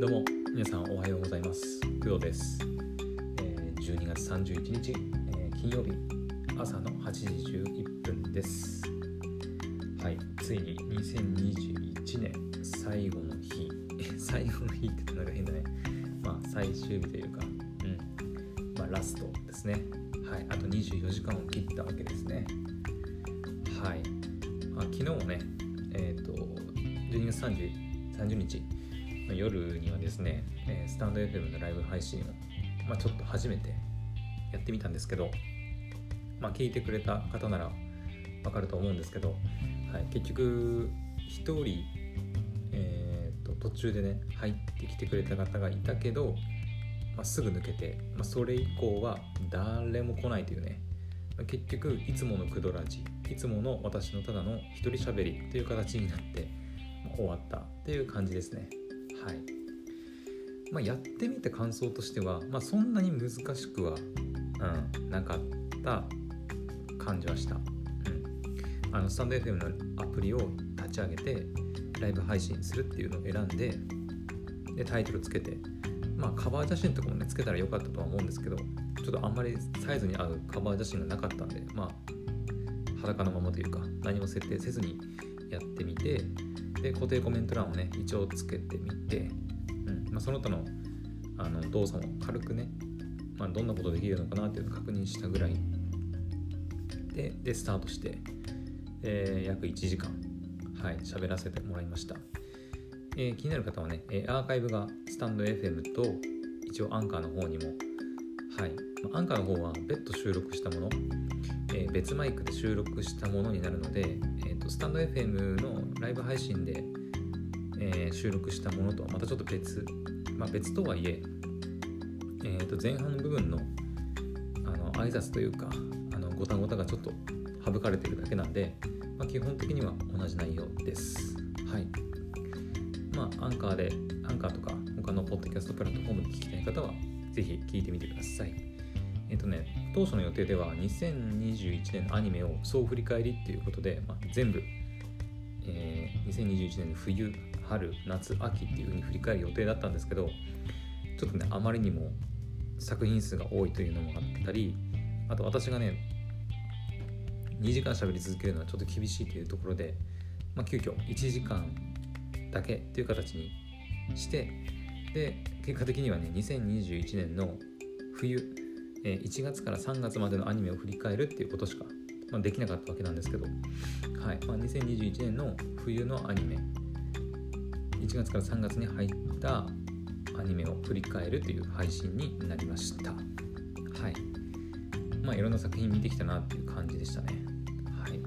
どうも皆さんおはようございます。工藤です、えー12月31日、えー金曜日朝の8時11分です。はいついに2021年最後の日。最後の日って言ったらなんか変だね。まあ最終日というかうん。まあラストですね。はいあと24時間を切ったわけですね。はい。あ昨日もねえっ、と12月30 30日の夜にはですね、えスタンド FM のライブ配信を、まあ、ちょっと初めてやってみたんですけど、まあ、聞いてくれた方ならわかると思うんですけど、はい、結局1人、えーと途中でね入ってきてくれた方がいたけど、まあ、すぐ抜けて、まあ、それ以降は誰も来ないというね結局いつものクドラジいつもの私のただの一人喋りという形になって、終わったっていう感じですね。はい。まあやってみて感想としては、まあ、そんなに難しくは、うん、なかった感じはした、うん、あのスタンド FM のアプリを立ち上げてライブ配信するっていうのを選んででタイトルつけてまあカバー写真とかもねつけたらよかったとは思うんですけどちょっとあんまりサイズに合うカバー写真がなかったんでまあ裸のままというか何も設定せずにやってみてで固定コメント欄をね一応つけてみて、うんまあ、その他のあの動作も軽くね、まあ、どんなことできるのかなっていうのを確認したぐらい。ででスタートして、えー約1時間はい喋らせてもらいました、えー気になる方はね、えーアーカイブがスタンド FM と一応アンカーの方にもはい、アンカーの方は別途収録したものえー別マイクで収録したものになるので、えー、とスタンド FM のライブ配信で、えー収録したものとはまたちょっと別、まあ、別とはいええー、と前半の部分のあの挨拶というかあのごたごたがちょっと省かれているだけなんで、まあ、基本的には同じ内容です。はい。まあ、アンカーで、アンカーとか他のポッドキャストプラットフォームで聞きたい方は、ぜひ聞いてみてください。とね、当初の予定では2021年のアニメを総振り返りっていうことで、まあ、全部、えー2021年の冬、春、夏、秋っていう風に振り返る予定だったんですけど、ちょっとね、あまりにも作品数が多いというのもあったり、あと私がね、2時間喋り続けるのはちょっと厳しいというところで、まあ、急遽1時間だけという形にしてで結果的にはね2021年の冬、え1月から3月までのアニメを振り返るっていうことしか、まあ、できなかったわけなんですけど、はい。まあ、2021年の冬のアニメ。1月から3月に入ったアニメを振り返るという配信になりました。はい。まあいろんな作品見てきたなっていう感じでしたね。はい。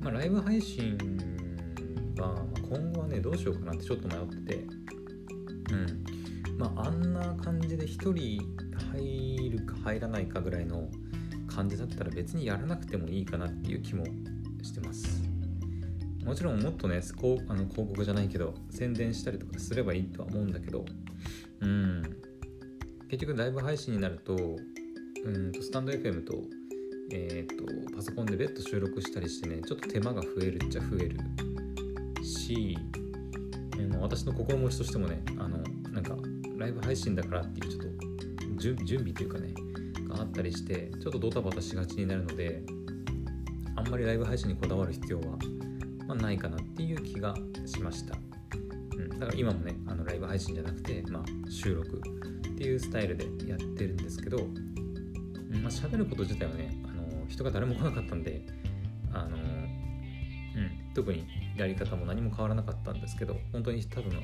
まあライブ配信は今後はねどうしようかなってちょっと迷ってて。うん。まああんな感じで1人入るか入らないかぐらいの感じだったら別にやらなくてもいいかなっていう気もしてます。もちろんもっとねこうあの広告じゃないけど宣伝したりとかすればいいとは思うんだけどうん。結局ライブ配信になるとうんとスタンド FM と,、えー、とパソコンで別途収録したりしてねちょっと手間が増えるっちゃ増えるし、えー私の心持ちとしてもねあのなんかライブ配信だからっていうちょっと準準備というかねがあったりしてちょっとドタバタしがちになるのであんまりライブ配信にこだわる必要は、まあ、ないかなっていう気がしました、うん、だから今もねあのライブ配信じゃなくて、まあ、収録っていうスタイルでやってるんですけど、うんまあ、喋ること自体はねあの人が誰も来なかったんであの、うん、特にやり方も何も変わらなかったんですけど本当にただの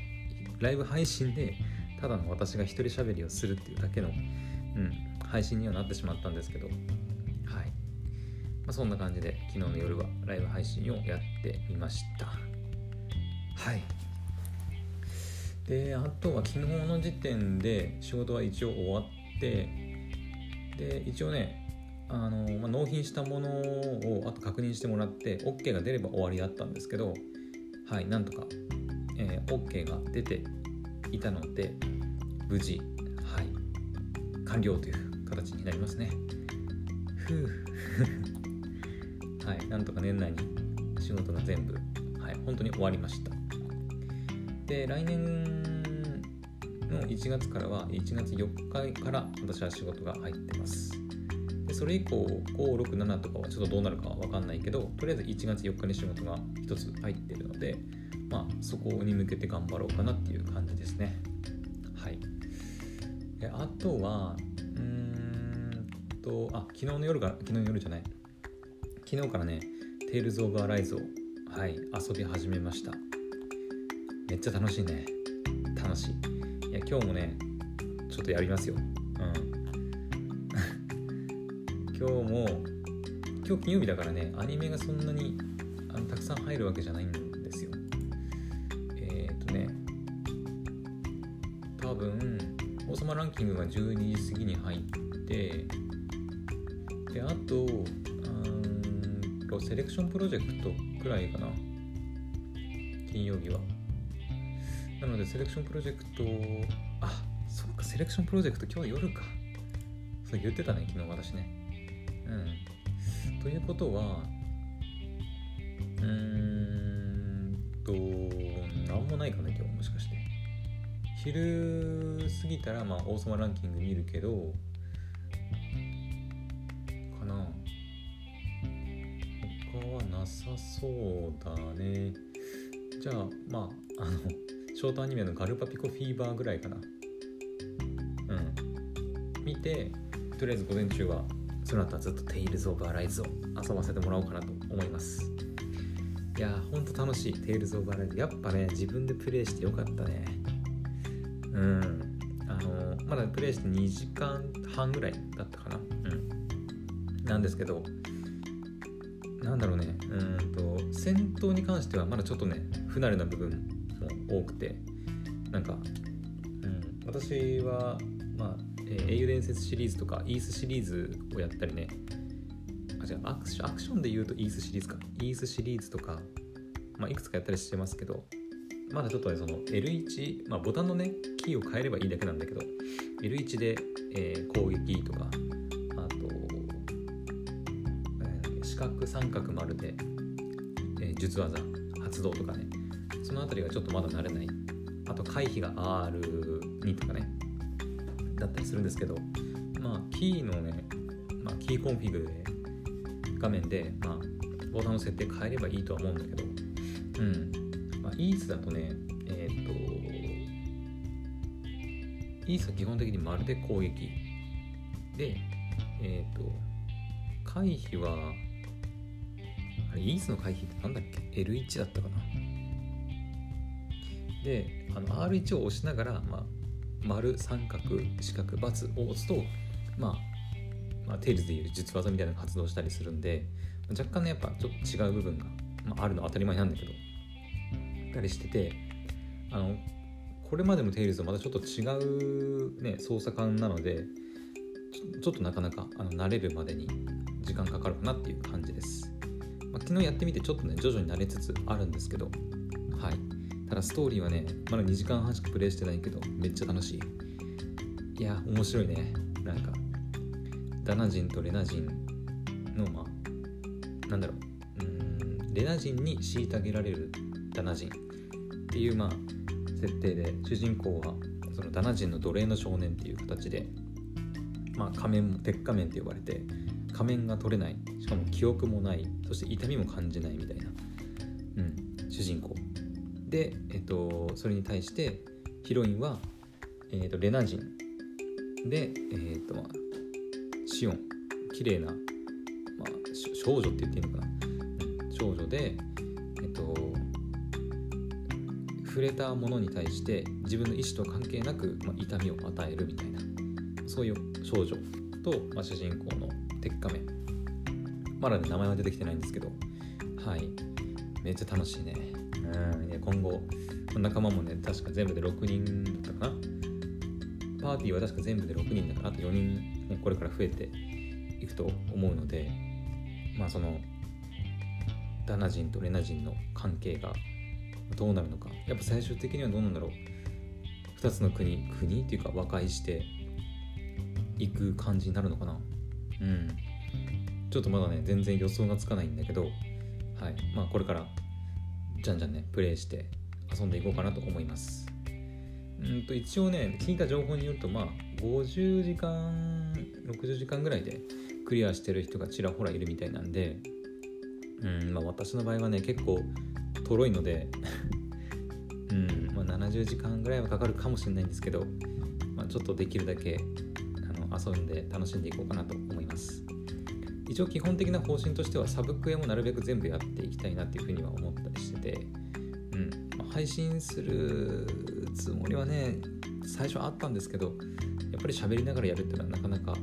ライブ配信でただの私が一人喋りをするっていうだけの、うん、配信にはなってしまったんですけど。はい、まあ、そんな感じで昨日の夜はライブ配信をやってみました。はい。であとは昨日の時点で仕事は一応終わってで一応ねあの、まあ、納品したものをあと確認してもらって OK が出れば終わりだったんですけどはいなんとか、えー OK が出ていたので無事はい完了という形になりますね。ふう。はいなんとか年内に仕事が全部はい本当に終わりました。で来年の1月からは1月4日から私は仕事が入ってます。でそれ以降567とかはちょっとどうなるかは分かんないけどとりあえず1月4日に仕事が1つ入ってるのでまあそこに向けて頑張ろうかなっていう感じですね。はい。であとはうーんとあ昨日の夜から昨日の夜じゃない。昨日からねテイルズ・オブ・アライズをはい遊び始めました。めっちゃ楽しいね。楽しい。いや今日もねちょっとやりますよ。うん。今日も今日金曜日だからねアニメがそんなにあのたくさん入るわけじゃないんですよ。分王様ランキングが12時過ぎに入ってであとうんセレクションプロジェクトくらいかな。金曜日は。なのでセレクションプロジェクトあそっかセレクションプロジェクト今日は夜か。そう言ってたね昨日私ね。うん。ということは昼過ぎたらまあ王様ランキング見るけどかな。他はなさそうだね。じゃあまああのショートアニメのガルパピコフィーバーぐらいかな。うん。見てとりあえず午前中はその後はずっとテイルズ・オブ・アライズを遊ばせてもらおうかなと思います。いやーほんと楽しい。テイルズ・オブ・アライズ。やっぱね自分でプレイしてよかったね。うん。あの、まだプレイして2時間半ぐらいだったかな。うんなんですけどなんだろうね。うんと戦闘に関してはまだちょっとね不慣れな部分も多くてなんか、うん、私はまあえー、英雄伝説シリーズとかイースシリーズをやったりねあ違うアクションアクションで言うとイースシリーズか。イースシリーズとか、まあ、いくつかやったりしてますけどまだちょっとねその L1、まあ、ボタンのねキーを変えればいいだけなんだけど L1 で、えー、攻撃とかあと、えー、四角三角丸で、えー、術技発動とかね。その辺りがちょっとまだ慣れない。あと回避が R2 とかねだったりするんですけどまあキーのね、まあ、キーコンフィグで画面で、まあ、ボタンの設定変えればいいとは思うんだけどうん。まあイースだとねイースは基本的に丸で攻撃。でえっ、ー、と回避はあれイースの回避ってなんだっけ？L1 だったかな？であの R1 を押しながら、まあ、丸三角四角×を押すと、まあ、まあ、テイルズでいう術技みたいなの発動したりするんで若干ねやっぱちょっと違う部分が、まあ、あるのは当たり前なんだけどたりしててあのこれまでのテイルズとまたちょっと違う、ね、操作感なのでちょっとなかなかあの慣れるまでに時間かかるかなっていう感じです、まあ、昨日やってみてちょっとね徐々に慣れつつあるんですけどはい。ただストーリーはねまだ2時間半しかプレイしてないけどめっちゃ楽しい。いや面白いね。なんかダナジンとレナジンのまあなんだろう。うんレナジンに虐げられるダナジンっていうまあ設定で主人公はそのダナジンの奴隷の少年っていう形でまあ仮面も鉄仮面って呼ばれて仮面が取れない。しかも記憶もない。そして痛みも感じないみたいな、うん、主人公。で、えっと、それに対してヒロインは、えっと、レナ人。で、えっと、シオン。綺麗な、まあ、少女って言っていいのかな、少女で、えっと、触れたものに対して自分の意思と関係なく、まあ、痛みを与えるみたいなそういう少女と、まあ、主人公の鉄仮面。まだね名前は出てきてないんですけど。はい。めっちゃ楽しいね。うん、今後仲間もね確か全部で6人だったかな。パーティーは確か全部で6人だからあと4人、ね、これから増えていくと思うのでまあそのダナ人とレナ人の関係がどうなるのか。やっぱ最終的にはどうなんだろう。2つの国国っていうか和解していく感じになるのかな。うん。ちょっとまだね全然予想がつかないんだけどはい。まあこれからじゃんじゃんねプレイして遊んでいこうかなと思います。うんと一応ね聞いた情報によるとまあ50時間60時間ぐらいでクリアしてる人がちらほらいるみたいなんでうんまあ私の場合はね結構とろいのでうん。まあ、70時間ぐらいはかかるかもしれないんですけど、まあ、ちょっとできるだけあの遊んで楽しんでいこうかなと思います。一応基本的な方針としてはサブクエもなるべく全部やっていきたいなっていうふうには思ったりしてて、うんまあ、配信するつもりはね最初あったんですけどやっぱり喋りながらやるっていうのはなかなか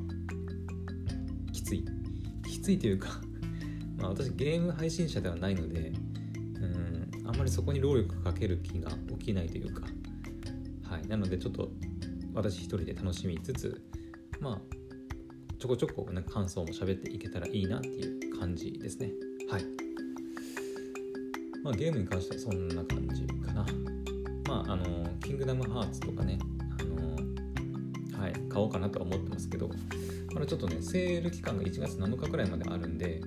きつい。きついというか まあ私ゲーム配信者ではないのでうんあんまりそこに労力かける気が起きないというか。はい。なのでちょっと私一人で楽しみつつまあちょこちょこ、ね、感想も喋っていけたらいいなっていう感じですね。はい。まあゲームに関してはそんな感じかな。まああのキングダムハーツとかねあのはい、買おうかなとは思ってますけど、まだちょっとね、セール期間が1月7日くらいまであるんで、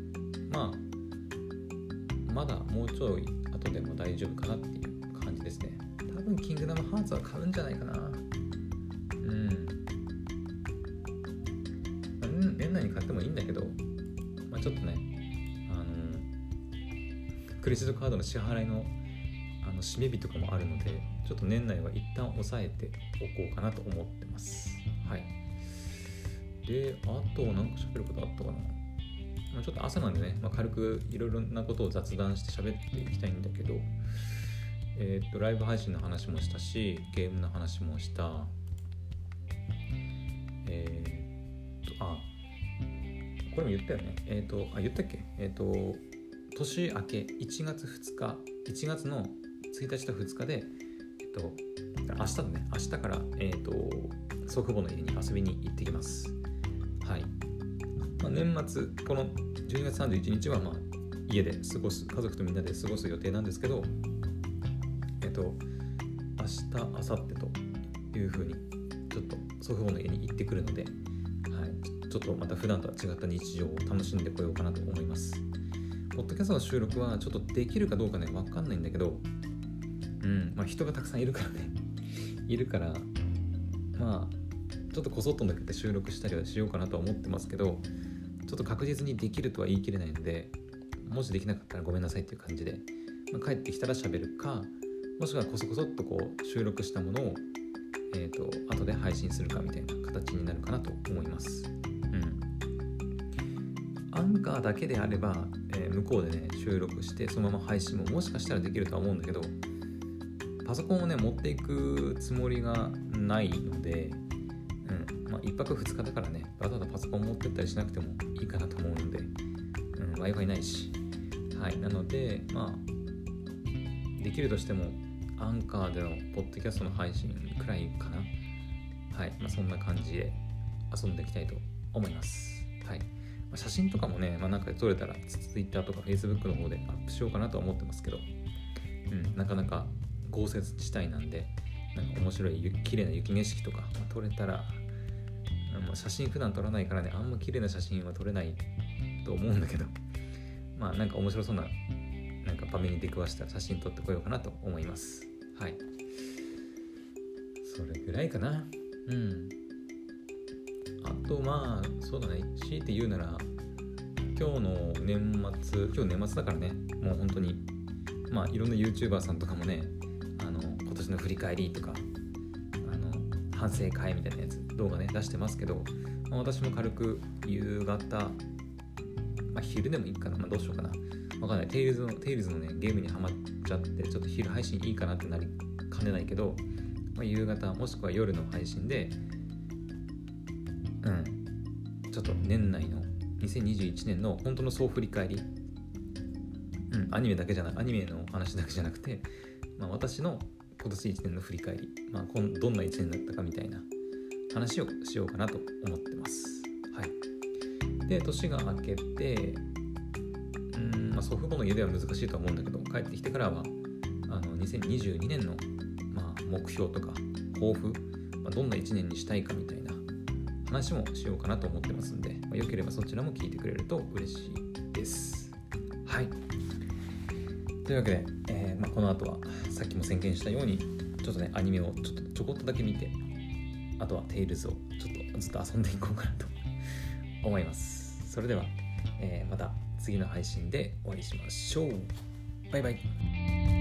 まあ、まだもうちょい後でも大丈夫かなっていう感じですね。多分、キングダムハーツは買うんじゃないかな。うん。年内に買ってもいいんだけど、まあ、ちょっとね、あのクレジットカードの支払いのあの締め日とかもあるので、ちょっと年内は一旦抑えておこうかなと思ってます。はい。で、あと何か喋ることあったかな。まあ、ちょっと朝なんでね、まあ、軽くいろいろなことを雑談して喋っていきたいんだけど、えっ、と、ライブ配信の話もしたし、ゲームの話もした。えっ、と、あ、これも言ったよね。えっ、と、あ、言ったっけ？えっ、と、年明け1月2日、1月の1日と2日で、えっ、と、明日だね、明日から、えっ、と、祖父母の家に遊びに行ってきます。はい。まあ、年末、この12月31日は、まあ、家で過ごす、家族とみんなで過ごす予定なんですけど、えっと、明日、明後日というふうに、ちょっと祖父母の家に行ってくるので、はい、ちょっとまた普段とは違った日常を楽しんでこようかなと思います。ポッドキャストの収録はちょっとできるかどうかね、わかんないんだけど、うん、まあ人がたくさんいるからね、いるから、まあちょっとこそっと抜けて収録したりはしようかなとは思ってますけどちょっと確実にできるとは言い切れないのでもしできなかったらごめんなさいっていう感じで、まあ、帰ってきたら喋るかもしくはこそこそっとこう収録したものをえーと、後で配信するかみたいな形になるかなと思います。うん。アンカーだけであれば、えー、向こうでね、収録してそのまま配信ももしかしたらできるとは思うんだけど、パソコンをね、持っていくつもりがないので、まあ、1泊2日だからね、わざわざパソコン持ってったりしなくてもいいかなと思うので、うん、Wi-Fi ないし。はい、なので、まあ、できるとしても、アンカーでのポッドキャストの配信くらいかな。はい、まあ、そんな感じで遊んでいきたいと思います。はい。まあ、写真とかもね、まあ、なんか撮れたら Twitter とか Facebook の方でアップしようかなとは思ってますけど、うん、なかなか豪雪地帯なんで、なんか面白い綺麗な雪景色とか、まあ、撮れたら、まあ、写真普段撮らないからねあんま綺麗な写真は撮れないと思うんだけど。まあなんか面白そうななんか場面に出くわした写真撮ってこようかなと思います。はい。それぐらいかな。うん。あとまあそうだね。強いて言うなら今日の年末今日年末だからね。もう本当に。まあいろんな YouTuber さんとかもねあの今年の振り返りとか反省会みたいなやつ動画ね出してますけど、まあ、私も軽く夕方、まあ、昼でもいいかな、まあ、どうしようかな。わかんない。テイルズのテイルズのねゲームにはまっちゃってちょっと昼配信いいかなってなりかねないけど、まあ、夕方もしくは夜の配信でうん。ちょっと年内の2021年の本当の総振り返り。うん、アニメだけじゃないアニメの話だけじゃなくて、まあ、私の今年1年の振り返り、まあ、どんな1年だったかみたいな話をしようかなと思ってます。はい、で年が明けてうん、まあ、祖父母の家では難しいと思うんだけど帰ってきてからはあの2022年の、まあ、目標とか抱負、まあ、どんな1年にしたいかみたいな話もしようかなと思ってますんで、まあ、よければそちらも聞いてくれると嬉しいです。はいというわけで、えーまあ、この後はさっきも宣言したようにちょっとねアニメをちょっとちょこっとだけ見てあとはテイルズをちょっとずっと遊んでいこうかなと 思います。それでは、えー、また次の配信でお会いしましょう。バイバイ。